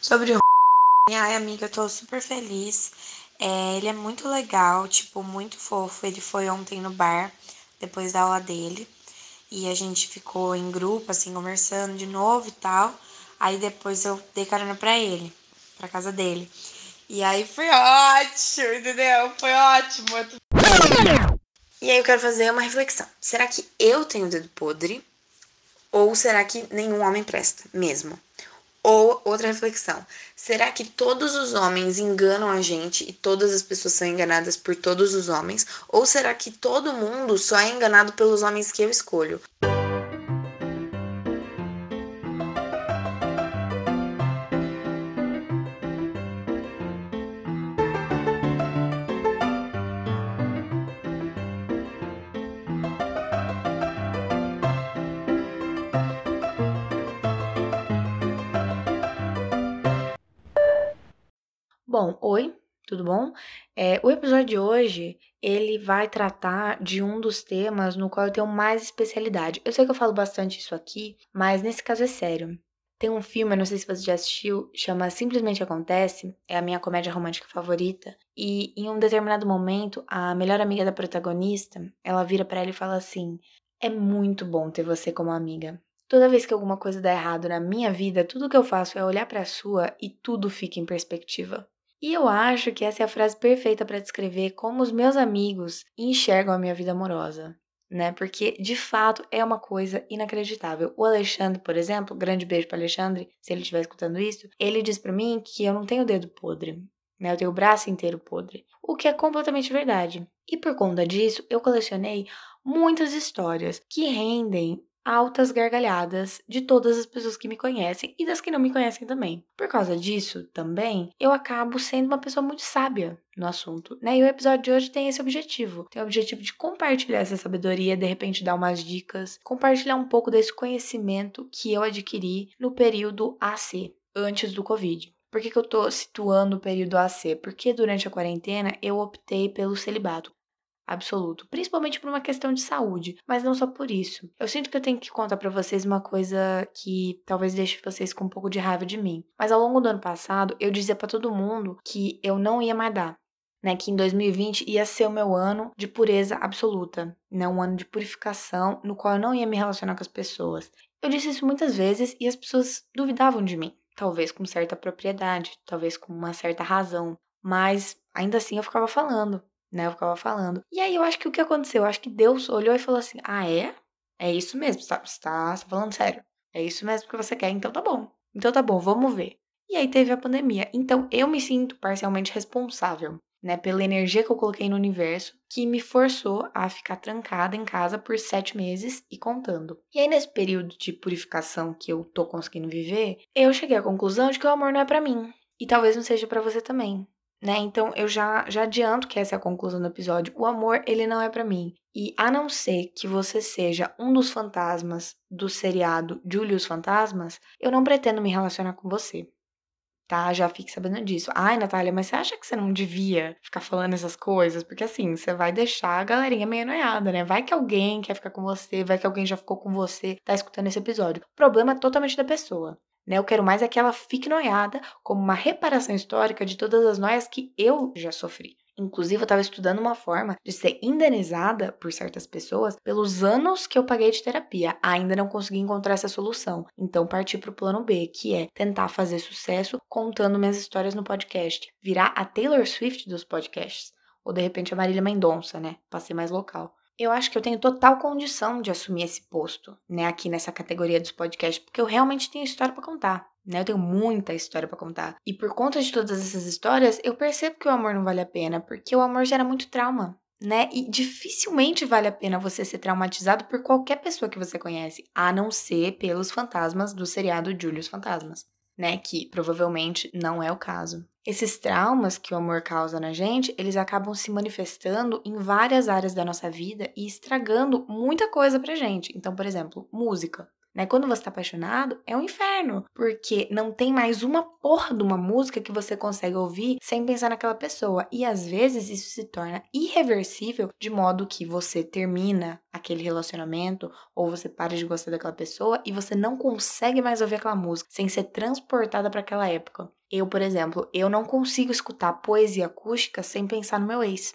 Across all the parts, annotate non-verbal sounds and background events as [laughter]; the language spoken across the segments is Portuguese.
Sobre o Ai, amiga, eu tô super feliz. É, ele é muito legal, tipo, muito fofo. Ele foi ontem no bar, depois da aula dele. E a gente ficou em grupo, assim, conversando de novo e tal. Aí depois eu dei carona pra ele, pra casa dele. E aí foi ótimo, entendeu? Foi ótimo. E aí eu quero fazer uma reflexão. Será que eu tenho dedo podre? Ou será que nenhum homem presta mesmo? Ou outra reflexão: será que todos os homens enganam a gente e todas as pessoas são enganadas por todos os homens? Ou será que todo mundo só é enganado pelos homens que eu escolho? Bom, oi, tudo bom? É, o episódio de hoje, ele vai tratar de um dos temas no qual eu tenho mais especialidade. Eu sei que eu falo bastante isso aqui, mas nesse caso é sério. Tem um filme, não sei se você já assistiu, chama Simplesmente Acontece, é a minha comédia romântica favorita, e em um determinado momento, a melhor amiga da protagonista, ela vira para ela e fala assim: "É muito bom ter você como amiga. Toda vez que alguma coisa dá errado na minha vida, tudo que eu faço é olhar para a sua e tudo fica em perspectiva." E eu acho que essa é a frase perfeita para descrever como os meus amigos enxergam a minha vida amorosa, né? Porque de fato é uma coisa inacreditável. O Alexandre, por exemplo, grande beijo para Alexandre, se ele estiver escutando isso, ele diz para mim que eu não tenho dedo podre, né? Eu tenho o braço inteiro podre, o que é completamente verdade. E por conta disso, eu colecionei muitas histórias que rendem altas gargalhadas de todas as pessoas que me conhecem e das que não me conhecem também. Por causa disso, também, eu acabo sendo uma pessoa muito sábia no assunto, né? E o episódio de hoje tem esse objetivo. Tem o objetivo de compartilhar essa sabedoria, de repente dar umas dicas, compartilhar um pouco desse conhecimento que eu adquiri no período AC, antes do Covid. Por que, que eu tô situando o período AC? Porque durante a quarentena eu optei pelo celibato absoluto, principalmente por uma questão de saúde, mas não só por isso. Eu sinto que eu tenho que contar para vocês uma coisa que talvez deixe vocês com um pouco de raiva de mim. Mas ao longo do ano passado, eu dizia para todo mundo que eu não ia mais dar. Né, que em 2020 ia ser o meu ano de pureza absoluta, né, um ano de purificação no qual eu não ia me relacionar com as pessoas. Eu disse isso muitas vezes e as pessoas duvidavam de mim, talvez com certa propriedade, talvez com uma certa razão, mas ainda assim eu ficava falando, né? Eu ficava falando. E aí eu acho que o que aconteceu? Eu acho que Deus olhou e falou assim: Ah, é? É isso mesmo, você tá, você tá, você tá falando sério. É isso mesmo que você quer, então tá bom. Então tá bom, vamos ver. E aí teve a pandemia. Então eu me sinto parcialmente responsável, né, pela energia que eu coloquei no universo, que me forçou a ficar trancada em casa por sete meses e contando. E aí, nesse período de purificação que eu tô conseguindo viver, eu cheguei à conclusão de que o amor não é para mim. E talvez não seja para você também né? Então eu já já adianto que essa é a conclusão do episódio. O amor, ele não é para mim. E a não ser que você seja um dos fantasmas do seriado Julius Fantasmas, eu não pretendo me relacionar com você. Tá? Já fique sabendo disso. Ai, Natália, mas você acha que você não devia ficar falando essas coisas? Porque assim, você vai deixar a galerinha meio noiada, né? Vai que alguém quer ficar com você, vai que alguém já ficou com você, tá escutando esse episódio. O problema é totalmente da pessoa. Né? Eu quero mais é que ela fique noiada como uma reparação histórica de todas as noias que eu já sofri. Inclusive, eu estava estudando uma forma de ser indenizada por certas pessoas pelos anos que eu paguei de terapia. Ainda não consegui encontrar essa solução. Então, parti para o plano B, que é tentar fazer sucesso contando minhas histórias no podcast. Virar a Taylor Swift dos podcasts. Ou de repente a Marília Mendonça, né? Pra ser mais local. Eu acho que eu tenho total condição de assumir esse posto, né, aqui nessa categoria dos podcasts, porque eu realmente tenho história para contar, né? Eu tenho muita história para contar. E por conta de todas essas histórias, eu percebo que o amor não vale a pena, porque o amor gera muito trauma, né? E dificilmente vale a pena você ser traumatizado por qualquer pessoa que você conhece, a não ser pelos fantasmas do seriado Julius Fantasmas né? Que provavelmente não é o caso. Esses traumas que o amor causa na gente, eles acabam se manifestando em várias áreas da nossa vida e estragando muita coisa pra gente. Então, por exemplo, música. Né? Quando você tá apaixonado, é um inferno, porque não tem mais uma porra de uma música que você consegue ouvir sem pensar naquela pessoa. E às vezes isso se torna irreversível, de modo que você termina aquele relacionamento ou você para de gostar daquela pessoa e você não consegue mais ouvir aquela música sem ser transportada para aquela época. Eu, por exemplo, eu não consigo escutar poesia acústica sem pensar no meu ex.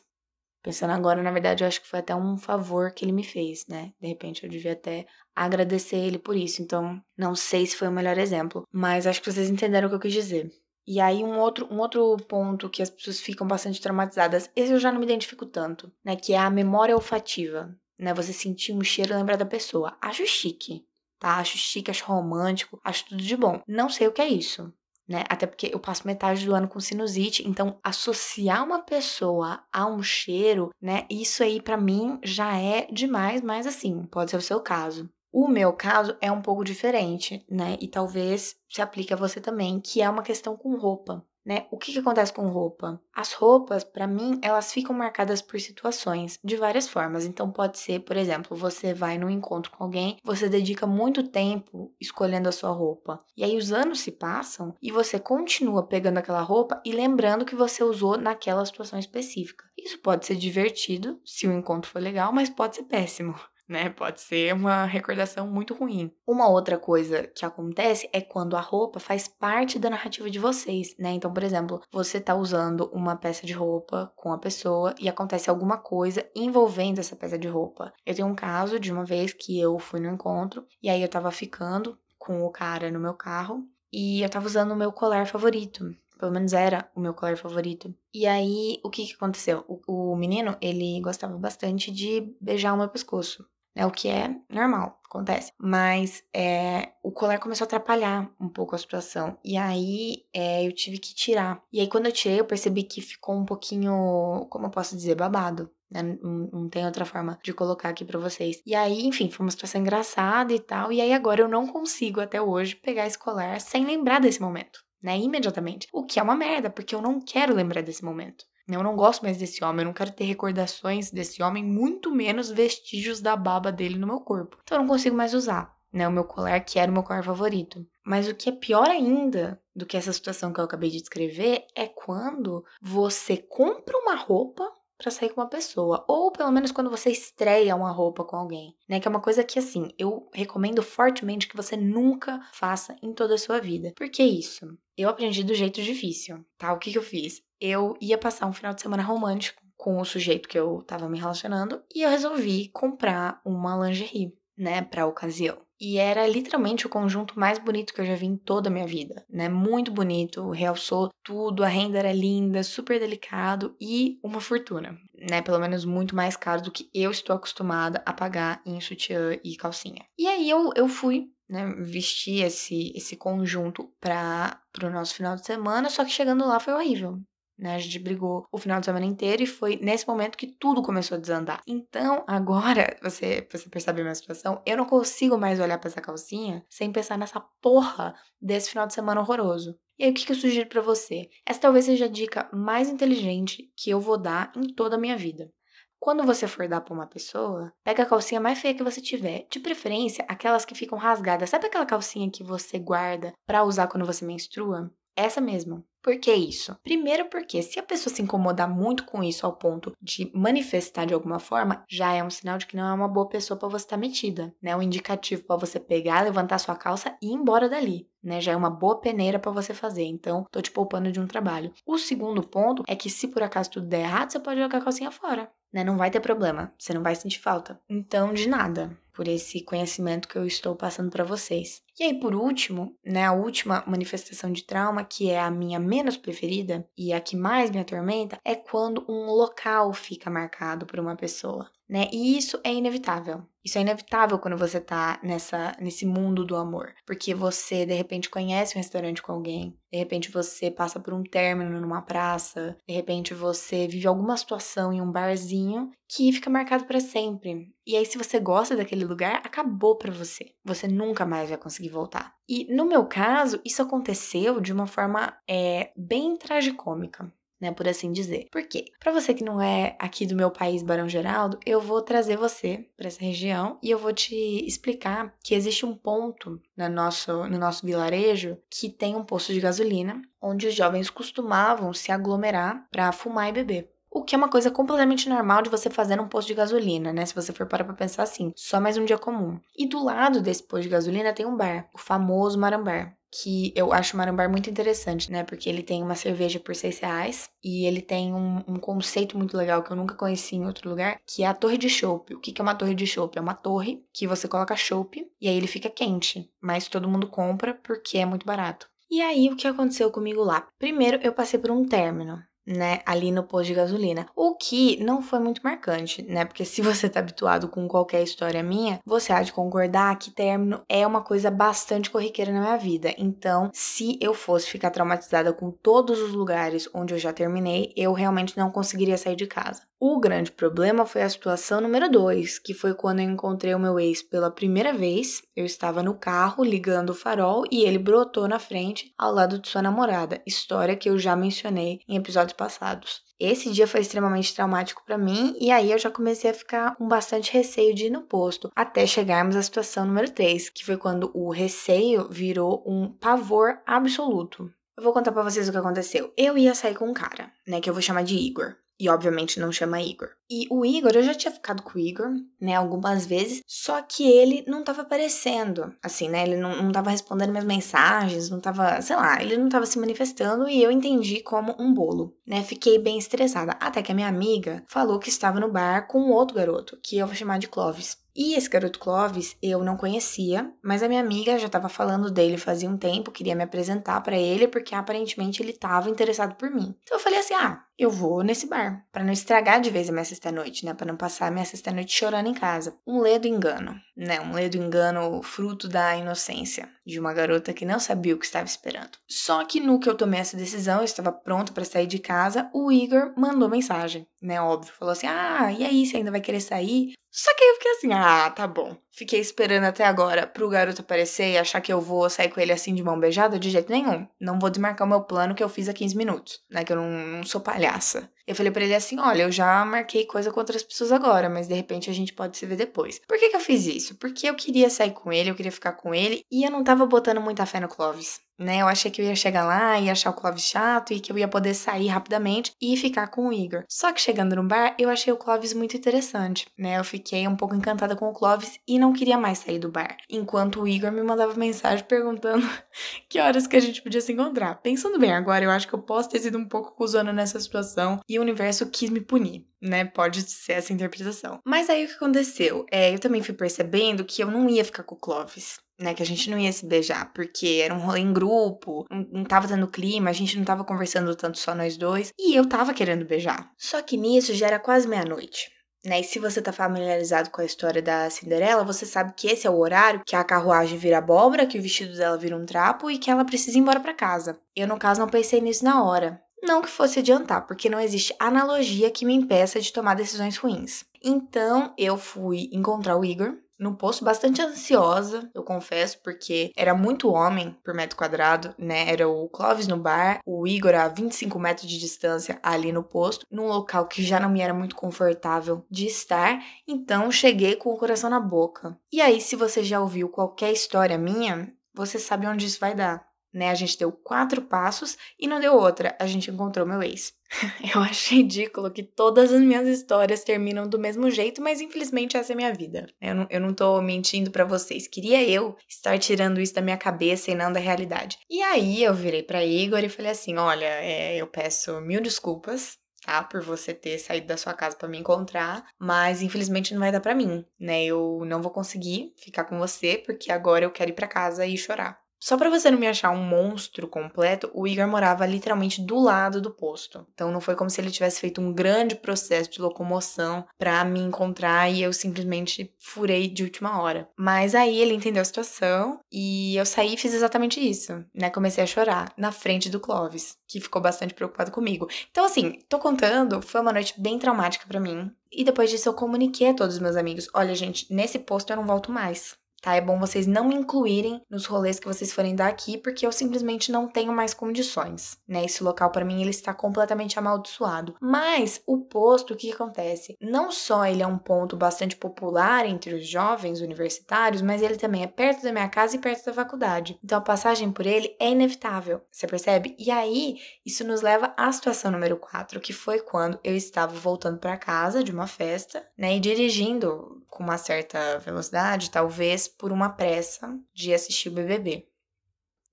Pensando agora, na verdade, eu acho que foi até um favor que ele me fez, né? De repente eu devia até agradecer ele por isso. Então, não sei se foi o melhor exemplo, mas acho que vocês entenderam o que eu quis dizer. E aí, um outro, um outro ponto que as pessoas ficam bastante traumatizadas, esse eu já não me identifico tanto, né? Que é a memória olfativa, né? Você sentir um cheiro e lembrar da pessoa. Acho chique, tá? Acho chique, acho romântico, acho tudo de bom. Não sei o que é isso né? Até porque eu passo metade do ano com sinusite, então associar uma pessoa a um cheiro, né? Isso aí para mim já é demais, mas assim, pode ser o seu caso. O meu caso é um pouco diferente, né? E talvez se aplique a você também, que é uma questão com roupa né? O que, que acontece com roupa? As roupas, para mim, elas ficam marcadas por situações de várias formas. Então, pode ser, por exemplo, você vai num encontro com alguém, você dedica muito tempo escolhendo a sua roupa. E aí os anos se passam e você continua pegando aquela roupa e lembrando que você usou naquela situação específica. Isso pode ser divertido se o encontro for legal, mas pode ser péssimo né? Pode ser uma recordação muito ruim. Uma outra coisa que acontece é quando a roupa faz parte da narrativa de vocês, né? Então, por exemplo, você tá usando uma peça de roupa com a pessoa e acontece alguma coisa envolvendo essa peça de roupa. Eu tenho um caso de uma vez que eu fui no encontro e aí eu tava ficando com o cara no meu carro e eu tava usando o meu colar favorito. Pelo menos era o meu colar favorito. E aí, o que que aconteceu? O, o menino, ele gostava bastante de beijar o meu pescoço né? O que é normal, acontece. Mas é, o colar começou a atrapalhar um pouco a situação. E aí é, eu tive que tirar. E aí quando eu tirei, eu percebi que ficou um pouquinho, como eu posso dizer, babado. Né? Não, não tem outra forma de colocar aqui para vocês. E aí, enfim, foi uma situação engraçada e tal. E aí agora eu não consigo até hoje pegar esse colar sem lembrar desse momento. Né, imediatamente. O que é uma merda, porque eu não quero lembrar desse momento. Eu não gosto mais desse homem, eu não quero ter recordações desse homem, muito menos vestígios da baba dele no meu corpo. Então eu não consigo mais usar, né, o meu colar, que era o meu colar favorito. Mas o que é pior ainda do que essa situação que eu acabei de descrever é quando você compra uma roupa para sair com uma pessoa, ou pelo menos quando você estreia uma roupa com alguém, né? Que é uma coisa que assim, eu recomendo fortemente que você nunca faça em toda a sua vida. Por que isso? Eu aprendi do jeito difícil, tá? O que, que eu fiz? Eu ia passar um final de semana romântico com o sujeito que eu tava me relacionando e eu resolvi comprar uma lingerie, né, pra ocasião. E era literalmente o conjunto mais bonito que eu já vi em toda a minha vida, né? Muito bonito, realçou tudo, a renda era linda, super delicado e uma fortuna, né? Pelo menos muito mais caro do que eu estou acostumada a pagar em sutiã e calcinha. E aí eu, eu fui né, vestir esse, esse conjunto para o nosso final de semana, só que chegando lá foi horrível. Né? A gente brigou o final de semana inteiro e foi nesse momento que tudo começou a desandar. Então, [laughs] agora, você, você percebe a minha situação? Eu não consigo mais olhar para essa calcinha sem pensar nessa porra desse final de semana horroroso. E aí, o que, que eu sugiro para você? Essa talvez seja a dica mais inteligente que eu vou dar em toda a minha vida. Quando você for dar para uma pessoa, pega a calcinha mais feia que você tiver, de preferência aquelas que ficam rasgadas. Sabe aquela calcinha que você guarda para usar quando você menstrua? Essa mesmo. Por que isso? Primeiro, porque se a pessoa se incomodar muito com isso ao ponto de manifestar de alguma forma, já é um sinal de que não é uma boa pessoa para você estar tá metida, né? Um indicativo para você pegar, levantar sua calça e ir embora dali, né? Já é uma boa peneira para você fazer. Então, tô te poupando de um trabalho. O segundo ponto é que se por acaso tudo der errado, você pode jogar a calcinha fora, né? Não vai ter problema, você não vai sentir falta. Então, de nada por esse conhecimento que eu estou passando para vocês. E aí, por último, né, a última manifestação de trauma, que é a minha menos preferida e a que mais me atormenta, é quando um local fica marcado por uma pessoa né? E isso é inevitável. Isso é inevitável quando você tá nessa, nesse mundo do amor. Porque você, de repente, conhece um restaurante com alguém, de repente você passa por um término numa praça, de repente você vive alguma situação em um barzinho que fica marcado para sempre. E aí, se você gosta daquele lugar, acabou para você. Você nunca mais vai conseguir voltar. E no meu caso, isso aconteceu de uma forma é, bem tragicômica né, por assim dizer. Por quê? Para você que não é aqui do meu país, Barão Geraldo, eu vou trazer você para essa região e eu vou te explicar que existe um ponto no nosso, no nosso vilarejo que tem um posto de gasolina onde os jovens costumavam se aglomerar para fumar e beber. O que é uma coisa completamente normal de você fazer num posto de gasolina, né? Se você for parar pra pensar assim, só mais um dia comum. E do lado desse posto de gasolina tem um bar, o famoso Marambar que eu acho o Marambar muito interessante, né? Porque ele tem uma cerveja por 6 reais e ele tem um, um, conceito muito legal que eu nunca conheci em outro lugar, que é a torre de chopp. O que, que é uma torre de chopp? É uma torre que você coloca chopp e aí ele fica quente, mas todo mundo compra porque é muito barato. E aí, o que aconteceu comigo lá? Primeiro, eu passei por um término né, ali no posto de gasolina. O que não foi muito marcante, né? Porque se você tá habituado com qualquer história minha, você há de concordar que término é uma coisa bastante corriqueira na minha vida. Então, se eu fosse ficar traumatizada com todos os lugares onde eu já terminei, eu realmente não conseguiria sair de casa. O grande problema foi a situação número 2, que foi quando eu encontrei o meu ex pela primeira vez. Eu estava no carro ligando o farol e ele brotou na frente ao lado de sua namorada, história que eu já mencionei em episódios passados. Esse dia foi extremamente traumático para mim e aí eu já comecei a ficar com bastante receio de ir no posto, até chegarmos à situação número 3, que foi quando o receio virou um pavor absoluto. Eu vou contar para vocês o que aconteceu. Eu ia sair com um cara, né, que eu vou chamar de Igor. E obviamente não chama Igor. E o Igor, eu já tinha ficado com o Igor, né, algumas vezes, só que ele não tava aparecendo, assim, né, ele não, não tava respondendo minhas mensagens, não tava, sei lá, ele não tava se manifestando e eu entendi como um bolo, né, fiquei bem estressada. Até que a minha amiga falou que estava no bar com outro garoto, que eu vou chamar de Clovis. E esse garoto Clovis eu não conhecia, mas a minha amiga já estava falando dele fazia um tempo, queria me apresentar para ele porque aparentemente ele estava interessado por mim. Então eu falei assim: "Ah, eu vou nesse bar, para não estragar de vez a minha sexta-noite, né, para não passar a minha sexta-noite chorando em casa". Um ledo engano, né? Um ledo engano fruto da inocência de uma garota que não sabia o que estava esperando. Só que no que eu tomei essa decisão, eu estava pronta para sair de casa, o Igor mandou mensagem, né? Óbvio, falou assim: "Ah, e aí, você ainda vai querer sair?" Só que aí eu fiquei assim, ah, tá bom. Fiquei esperando até agora pro garoto aparecer e achar que eu vou sair com ele assim de mão beijada? De jeito nenhum. Não vou desmarcar o meu plano que eu fiz há 15 minutos, né? Que eu não, não sou palhaça. Eu falei para ele assim: olha, eu já marquei coisa com outras pessoas agora, mas de repente a gente pode se ver depois. Por que, que eu fiz isso? Porque eu queria sair com ele, eu queria ficar com ele e eu não tava botando muita fé no Clovis né? Eu achei que eu ia chegar lá e achar o Clóvis chato e que eu ia poder sair rapidamente e ficar com o Igor. Só que chegando no bar, eu achei o Clóvis muito interessante, né? Eu fiquei um pouco encantada com o Clóvis e não queria mais sair do bar. Enquanto o Igor me mandava mensagem perguntando [laughs] que horas que a gente podia se encontrar. Pensando bem agora, eu acho que eu posso ter sido um pouco cuzona nessa situação e o universo quis me punir né? Pode ser essa interpretação. Mas aí o que aconteceu? É, eu também fui percebendo que eu não ia ficar com o Clovis né? Que a gente não ia se beijar, porque era um rolê em grupo, não, tava tendo clima, a gente não tava conversando tanto só nós dois, e eu tava querendo beijar. Só que nisso já era quase meia-noite. Né? E se você tá familiarizado com a história da Cinderela, você sabe que esse é o horário que a carruagem vira abóbora, que o vestido dela vira um trapo e que ela precisa ir embora para casa. Eu, no caso, não pensei nisso na hora. Não que fosse adiantar, porque não existe analogia que me impeça de tomar decisões ruins. Então, eu fui encontrar o Igor, no posto bastante ansiosa, eu confesso, porque era muito homem por metro quadrado, né? Era o Clóvis no bar, o Igor a 25 metros de distância ali no posto, num local que já não me era muito confortável de estar, então cheguei com o coração na boca. E aí, se você já ouviu qualquer história minha, você sabe onde isso vai dar né? A gente deu quatro passos e não deu outra, a gente encontrou meu ex. [laughs] Eu acho ridículo que todas as minhas histórias terminam do mesmo jeito, mas infelizmente essa é minha vida. Eu não, eu não tô mentindo para vocês. Queria eu estar tirando isso da minha cabeça e não da realidade. E aí eu virei para Igor e falei assim: olha, é, eu peço mil desculpas tá? Por você ter saído da sua casa para me encontrar, mas infelizmente não vai dar para mim, né? Eu não vou conseguir ficar com você porque agora eu quero ir para casa e chorar. Só para você não me achar um monstro completo, o Igor morava literalmente do lado do posto. Então não foi como se ele tivesse feito um grande processo de locomoção para me encontrar e eu simplesmente furei de última hora. Mas aí ele entendeu a situação e eu saí e fiz exatamente isso, né? Comecei a chorar na frente do Clovis, que ficou bastante preocupado comigo. Então assim, tô contando, foi uma noite bem traumática para mim. E depois disso eu comuniquei a todos os meus amigos: "Olha, gente, nesse posto eu não volto mais tá? É bom vocês não me incluírem nos rolês que vocês forem dar aqui, porque eu simplesmente não tenho mais condições, né? Esse local para mim ele está completamente amaldiçoado. Mas o posto, o que acontece? Não só ele é um ponto bastante popular entre os jovens universitários, mas ele também é perto da minha casa e perto da faculdade. Então a passagem por ele é inevitável, você percebe? E aí isso nos leva à situação número 4, que foi quando eu estava voltando para casa de uma festa, né, e dirigindo com uma certa velocidade, talvez por uma pressa de assistir o BBB.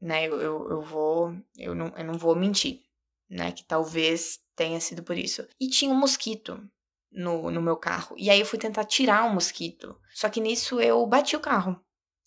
Né, eu, eu, eu vou, eu não, eu não vou mentir, né, que talvez tenha sido por isso. E tinha um mosquito no, no meu carro. E aí eu fui tentar tirar o um mosquito. Só que nisso eu bati o carro.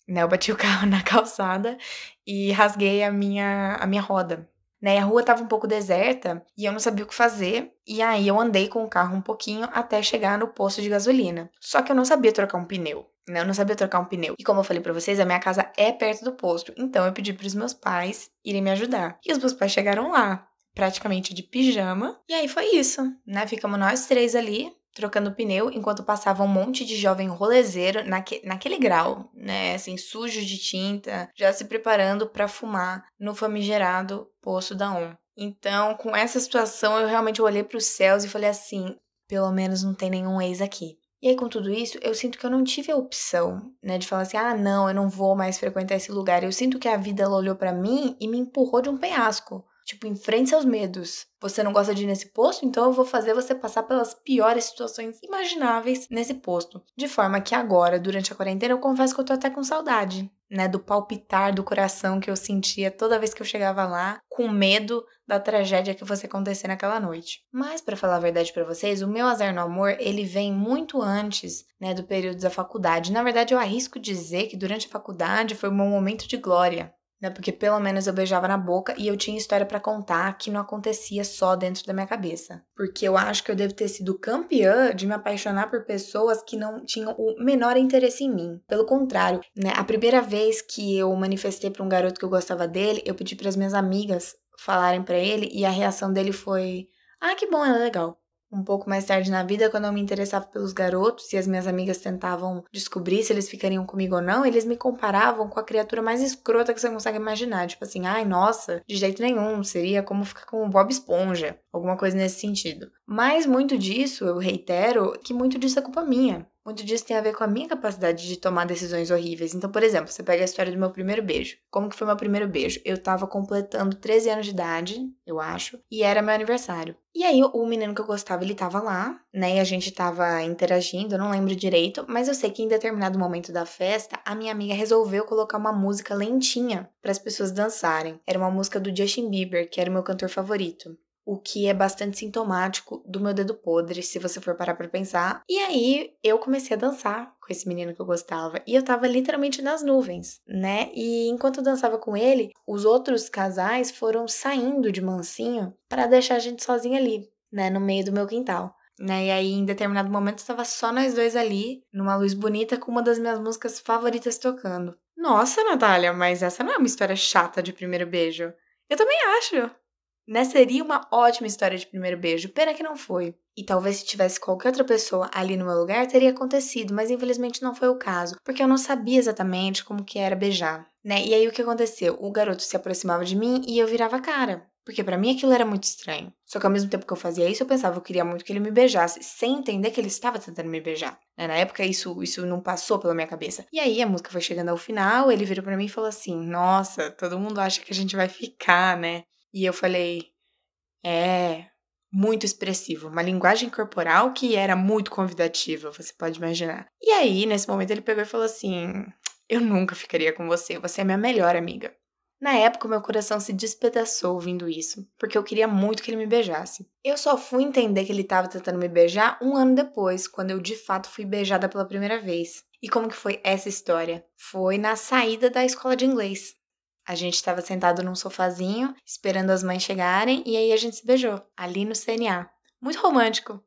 Né, eu bati o carro [laughs] na calçada e rasguei a minha, a minha roda. Né, a rua estava um pouco deserta e eu não sabia o que fazer. E aí eu andei com o carro um pouquinho até chegar no posto de gasolina. Só que eu não sabia trocar um pneu. Né? Eu não sabia trocar um pneu. E como eu falei para vocês, a minha casa é perto do posto. Então eu pedi para os meus pais irem me ajudar. E os meus pais chegaram lá, praticamente de pijama. E aí foi isso, né? Ficamos nós três ali, trocando pneu, enquanto passava um monte de jovem rolezeiro naque, naquele grau, né? Assim, sujo de tinta, já se preparando para fumar no famigerado poço da ON. Então, com essa situação, eu realmente olhei para os céus e falei assim: pelo menos não tem nenhum ex aqui. E aí, com tudo isso, eu sinto que eu não tive a opção, né, de falar assim: ah, não, eu não vou mais frequentar esse lugar. Eu sinto que a vida ela olhou para mim e me empurrou de um penhasco. Tipo, enfrente seus medos. Você não gosta de ir nesse posto? Então eu vou fazer você passar pelas piores situações imagináveis nesse posto. De forma que agora, durante a quarentena, eu confesso que eu tô até com saudade, né? Do palpitar do coração que eu sentia toda vez que eu chegava lá, com medo da tragédia que fosse acontecer naquela noite. Mas, para falar a verdade para vocês, o meu azar no amor, ele vem muito antes, né, do período da faculdade. Na verdade, eu arrisco dizer que durante a faculdade foi o meu momento de glória né? Porque pelo menos eu beijava na boca e eu tinha história para contar que não acontecia só dentro da minha cabeça. Porque eu acho que eu devo ter sido campeã de me apaixonar por pessoas que não tinham o menor interesse em mim. Pelo contrário, né? A primeira vez que eu manifestei para um garoto que eu gostava dele, eu pedi para as minhas amigas falarem para ele e a reação dele foi: "Ah, que bom, é legal". Um pouco mais tarde na vida, quando eu me interessava pelos garotos e as minhas amigas tentavam descobrir se eles ficariam comigo ou não, eles me comparavam com a criatura mais escrota que você consegue imaginar. Tipo assim, ai, nossa, de jeito nenhum, seria como ficar com o Bob Esponja, alguma coisa nesse sentido. Mas muito disso, eu reitero, que muito disso é culpa minha. Muito disso tem a ver com a minha capacidade de tomar decisões horríveis. Então, por exemplo, você pega a história do meu primeiro beijo. Como que foi meu primeiro beijo? Eu tava completando 13 anos de idade, eu acho, e era meu aniversário. E aí, o menino que eu gostava, ele tava lá, né? E a gente tava interagindo, eu não lembro direito, mas eu sei que em determinado momento da festa, a minha amiga resolveu colocar uma música lentinha para as pessoas dançarem. Era uma música do Justin Bieber, que era o meu cantor favorito o que é bastante sintomático do meu dedo podre, se você for parar pra pensar. E aí eu comecei a dançar com esse menino que eu gostava e eu tava literalmente nas nuvens, né? E enquanto eu dançava com ele, os outros casais foram saindo de mansinho para deixar a gente sozinha ali, né, no meio do meu quintal. Né? E aí, em determinado momento, estava só nós dois ali, numa luz bonita, com uma das minhas músicas favoritas tocando. Nossa, Natália, mas essa não é uma história chata de primeiro beijo. Eu também acho. Né? Seria uma ótima história de primeiro beijo, pena que não foi. E talvez se tivesse qualquer outra pessoa ali no meu lugar, teria acontecido, mas infelizmente não foi o caso, porque eu não sabia exatamente como que era beijar, né? E aí o que aconteceu? O garoto se aproximava de mim e eu virava a cara. Porque para mim aquilo era muito estranho. Só que ao mesmo tempo que eu fazia isso, eu pensava, eu queria muito que ele me beijasse, sem entender que ele estava tentando me beijar. Né? Na época isso, isso não passou pela minha cabeça. E aí a música foi chegando ao final, ele virou para mim e falou assim: "Nossa, todo mundo acha que a gente vai ficar, né?" E eu falei: é muito expressivo, uma linguagem corporal que era muito convidativa, você pode imaginar. E aí, nesse momento, ele pegou e falou assim: Eu nunca ficaria com você, você é minha melhor amiga. Na época, meu coração se despedaçou ouvindo isso, porque eu queria muito que ele me beijasse. Eu só fui entender que ele estava tentando me beijar um ano depois, quando eu de fato fui beijada pela primeira vez. E como que foi essa história? Foi na saída da escola de inglês. A gente estava sentado num sofazinho, esperando as mães chegarem, e aí a gente se beijou, ali no CNA. Muito romântico,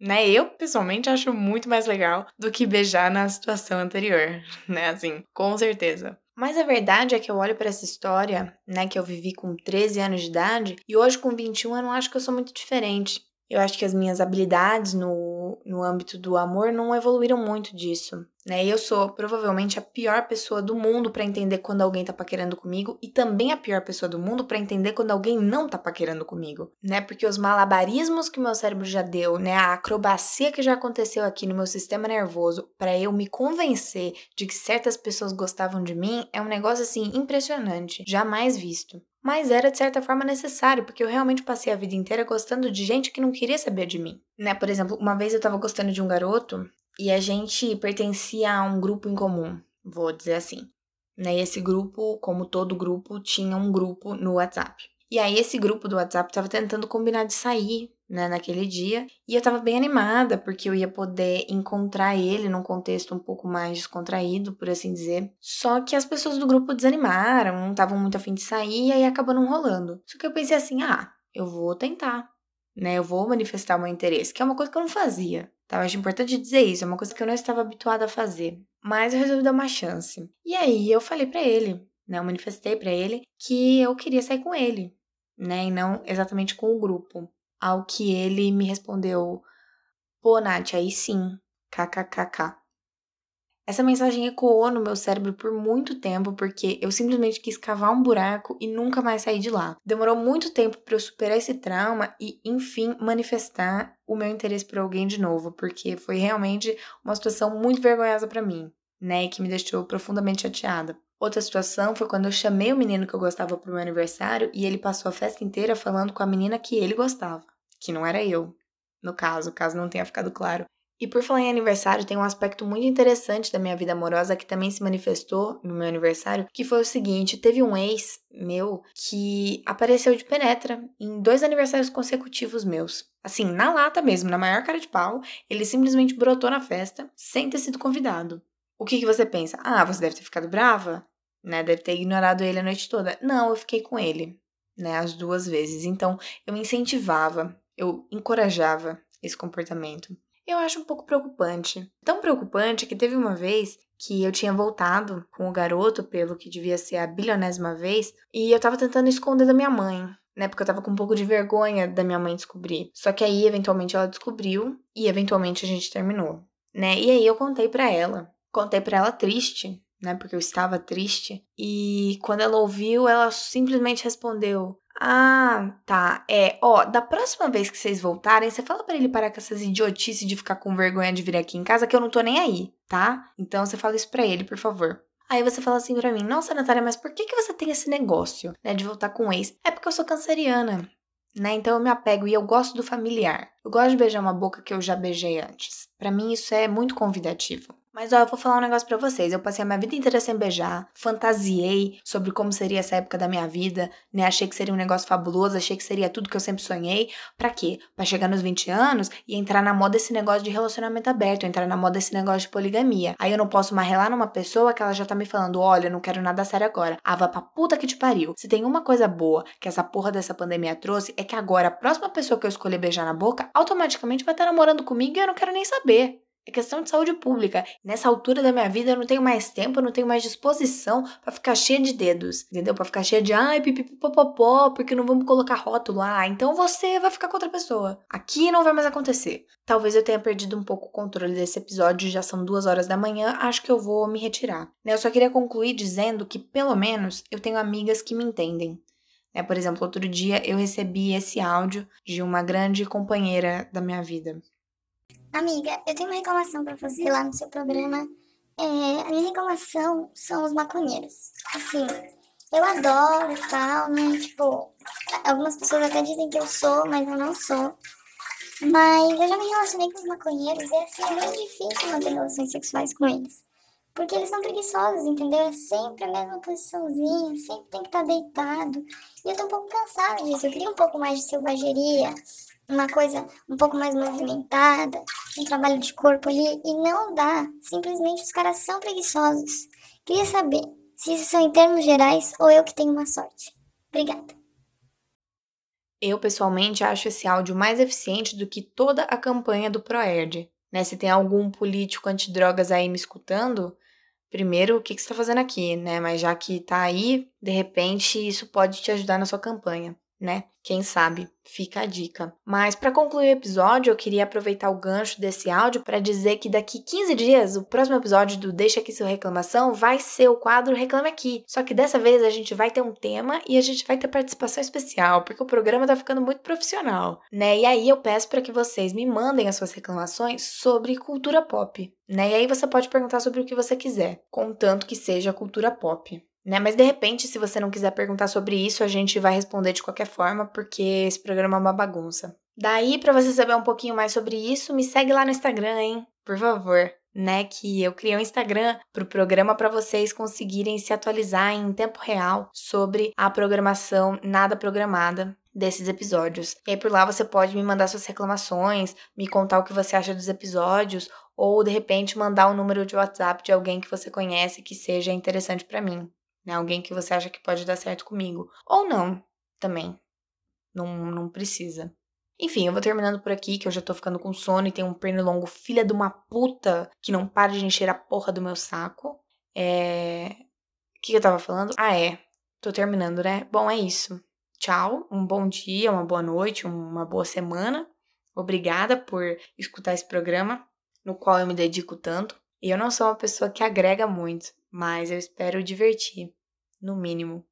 né? Eu, pessoalmente, acho muito mais legal do que beijar na situação anterior, [laughs] né? Assim, com certeza. Mas a verdade é que eu olho para essa história, né, que eu vivi com 13 anos de idade, e hoje com 21 eu não acho que eu sou muito diferente. Eu acho que as minhas habilidades no, no âmbito do amor não evoluíram muito disso, né? Eu sou provavelmente a pior pessoa do mundo para entender quando alguém tá paquerando comigo e também a pior pessoa do mundo para entender quando alguém não tá paquerando comigo, né? Porque os malabarismos que meu cérebro já deu, né, a acrobacia que já aconteceu aqui no meu sistema nervoso para eu me convencer de que certas pessoas gostavam de mim é um negócio assim impressionante, jamais visto mas era de certa forma necessário, porque eu realmente passei a vida inteira gostando de gente que não queria saber de mim. Né? Por exemplo, uma vez eu tava gostando de um garoto e a gente pertencia a um grupo em comum, vou dizer assim. Né? E esse grupo, como todo grupo, tinha um grupo no WhatsApp. E aí esse grupo do WhatsApp tava tentando combinar de sair né, naquele dia. E eu tava bem animada, porque eu ia poder encontrar ele num contexto um pouco mais descontraído, por assim dizer. Só que as pessoas do grupo desanimaram, não estavam muito afim de sair, e aí acabou não rolando. Só que eu pensei assim, ah, eu vou tentar, né, eu vou manifestar o meu interesse, que é uma coisa que eu não fazia. Tá, eu acho importante dizer isso, é uma coisa que eu não estava habituada a fazer. Mas eu resolvi dar uma chance. E aí eu falei para ele, né, eu manifestei para ele que eu queria sair com ele, né, e não exatamente com o grupo. Ao que ele me respondeu: Pô, Nath, aí sim, kkkk. Essa mensagem ecoou no meu cérebro por muito tempo porque eu simplesmente quis cavar um buraco e nunca mais sair de lá. Demorou muito tempo para eu superar esse trauma e, enfim, manifestar o meu interesse por alguém de novo, porque foi realmente uma situação muito vergonhosa para mim, né, e que me deixou profundamente chateada. Outra situação foi quando eu chamei o menino que eu gostava pro meu aniversário e ele passou a festa inteira falando com a menina que ele gostava, que não era eu, no caso, caso não tenha ficado claro. E por falar em aniversário, tem um aspecto muito interessante da minha vida amorosa que também se manifestou no meu aniversário, que foi o seguinte: teve um ex meu que apareceu de penetra em dois aniversários consecutivos meus. Assim, na lata mesmo, na maior cara de pau, ele simplesmente brotou na festa sem ter sido convidado. O que, que você pensa? Ah, você deve ter ficado brava, né? Deve ter ignorado ele a noite toda. Não, eu fiquei com ele, né? As duas vezes. Então, eu incentivava, eu encorajava esse comportamento. Eu acho um pouco preocupante. Tão preocupante que teve uma vez que eu tinha voltado com o garoto pelo que devia ser a bilionésima vez e eu tava tentando esconder da minha mãe, né? Porque eu tava com um pouco de vergonha da minha mãe descobrir. Só que aí, eventualmente, ela descobriu e, eventualmente, a gente terminou, né? E aí eu contei para ela. Contei para ela triste, né? Porque eu estava triste. E quando ela ouviu, ela simplesmente respondeu: Ah, tá. É, ó, da próxima vez que vocês voltarem, você fala para ele parar com essas idiotices de ficar com vergonha de vir aqui em casa, que eu não tô nem aí, tá? Então você fala isso pra ele, por favor. Aí você fala assim pra mim: Nossa, Natália, mas por que, que você tem esse negócio, né, de voltar com o ex? É porque eu sou canceriana. Né? Então eu me apego e eu gosto do familiar. Eu gosto de beijar uma boca que eu já beijei antes. Para mim isso é muito convidativo. Mas ó, eu vou falar um negócio para vocês. Eu passei a minha vida inteira sem beijar, fantasiei sobre como seria essa época da minha vida, né? Achei que seria um negócio fabuloso, achei que seria tudo que eu sempre sonhei. Para quê? Para chegar nos 20 anos e entrar na moda esse negócio de relacionamento aberto, entrar na moda esse negócio de poligamia. Aí eu não posso marrelar numa pessoa que ela já tá me falando: "Olha, eu não quero nada sério agora". Ah, vá pra puta que te pariu. Se tem uma coisa boa que essa porra dessa pandemia trouxe é que agora a próxima pessoa que eu escolher beijar na boca automaticamente vai estar namorando comigo e eu não quero nem saber. É questão de saúde pública. Nessa altura da minha vida eu não tenho mais tempo, eu não tenho mais disposição para ficar cheia de dedos, entendeu? Para ficar cheia de ai, pipipipopopó, porque não vamos colocar rótulo. Ah, então você vai ficar com outra pessoa. Aqui não vai mais acontecer. Talvez eu tenha perdido um pouco o controle desse episódio, já são duas horas da manhã, acho que eu vou me retirar. Né, eu só queria concluir dizendo que, pelo menos, eu tenho amigas que me entendem. É, por exemplo, outro dia eu recebi esse áudio de uma grande companheira da minha vida. Amiga, eu tenho uma reclamação para fazer lá no seu programa. É, a minha reclamação são os maconheiros. Assim, eu adoro e tal, né? Tipo, algumas pessoas até dizem que eu sou, mas eu não sou. Mas eu já me relacionei com os maconheiros e assim, é bem difícil manter relações sexuais com eles. Porque eles são preguiçosos, entendeu? É sempre a mesma posiçãozinha, sempre tem que estar deitado. E eu tô um pouco cansada disso. Eu queria um pouco mais de selvageria, uma coisa um pouco mais movimentada, um trabalho de corpo ali, e não dá. Simplesmente os caras são preguiçosos. Queria saber se isso são em termos gerais ou eu que tenho uma sorte. Obrigada. Eu, pessoalmente, acho esse áudio mais eficiente do que toda a campanha do ProErd. Né? Se tem algum político antidrogas aí me escutando, primeiro, o que, que você está fazendo aqui, né? Mas já que está aí, de repente, isso pode te ajudar na sua campanha. Né? Quem sabe? Fica a dica. Mas para concluir o episódio, eu queria aproveitar o gancho desse áudio para dizer que daqui 15 dias, o próximo episódio do Deixa aqui sua reclamação vai ser o quadro Reclame aqui. Só que dessa vez a gente vai ter um tema e a gente vai ter participação especial, porque o programa tá ficando muito profissional, né? E aí eu peço para que vocês me mandem as suas reclamações sobre cultura pop, né? E aí você pode perguntar sobre o que você quiser, contanto que seja cultura pop né? Mas de repente, se você não quiser perguntar sobre isso, a gente vai responder de qualquer forma, porque esse programa é uma bagunça. Daí, para você saber um pouquinho mais sobre isso, me segue lá no Instagram, hein? Por favor. Né, que eu criei um Instagram para o programa para vocês conseguirem se atualizar em tempo real sobre a programação nada programada desses episódios. E aí por lá você pode me mandar suas reclamações, me contar o que você acha dos episódios ou de repente mandar o um número de WhatsApp de alguém que você conhece que seja interessante para mim né? Alguém que você acha que pode dar certo comigo. Ou não, também. Não, não precisa. Enfim, eu vou terminando por aqui, que eu já tô ficando com sono e tem um pernilongo filha de uma puta que não para de encher a porra do meu saco. É. O que eu tava falando? Ah, é. Tô terminando, né? Bom, é isso. Tchau, um bom dia, uma boa noite, uma boa semana. Obrigada por escutar esse programa, no qual eu me dedico tanto. E eu não sou uma pessoa que agrega muito, mas eu espero divertir no mínimo.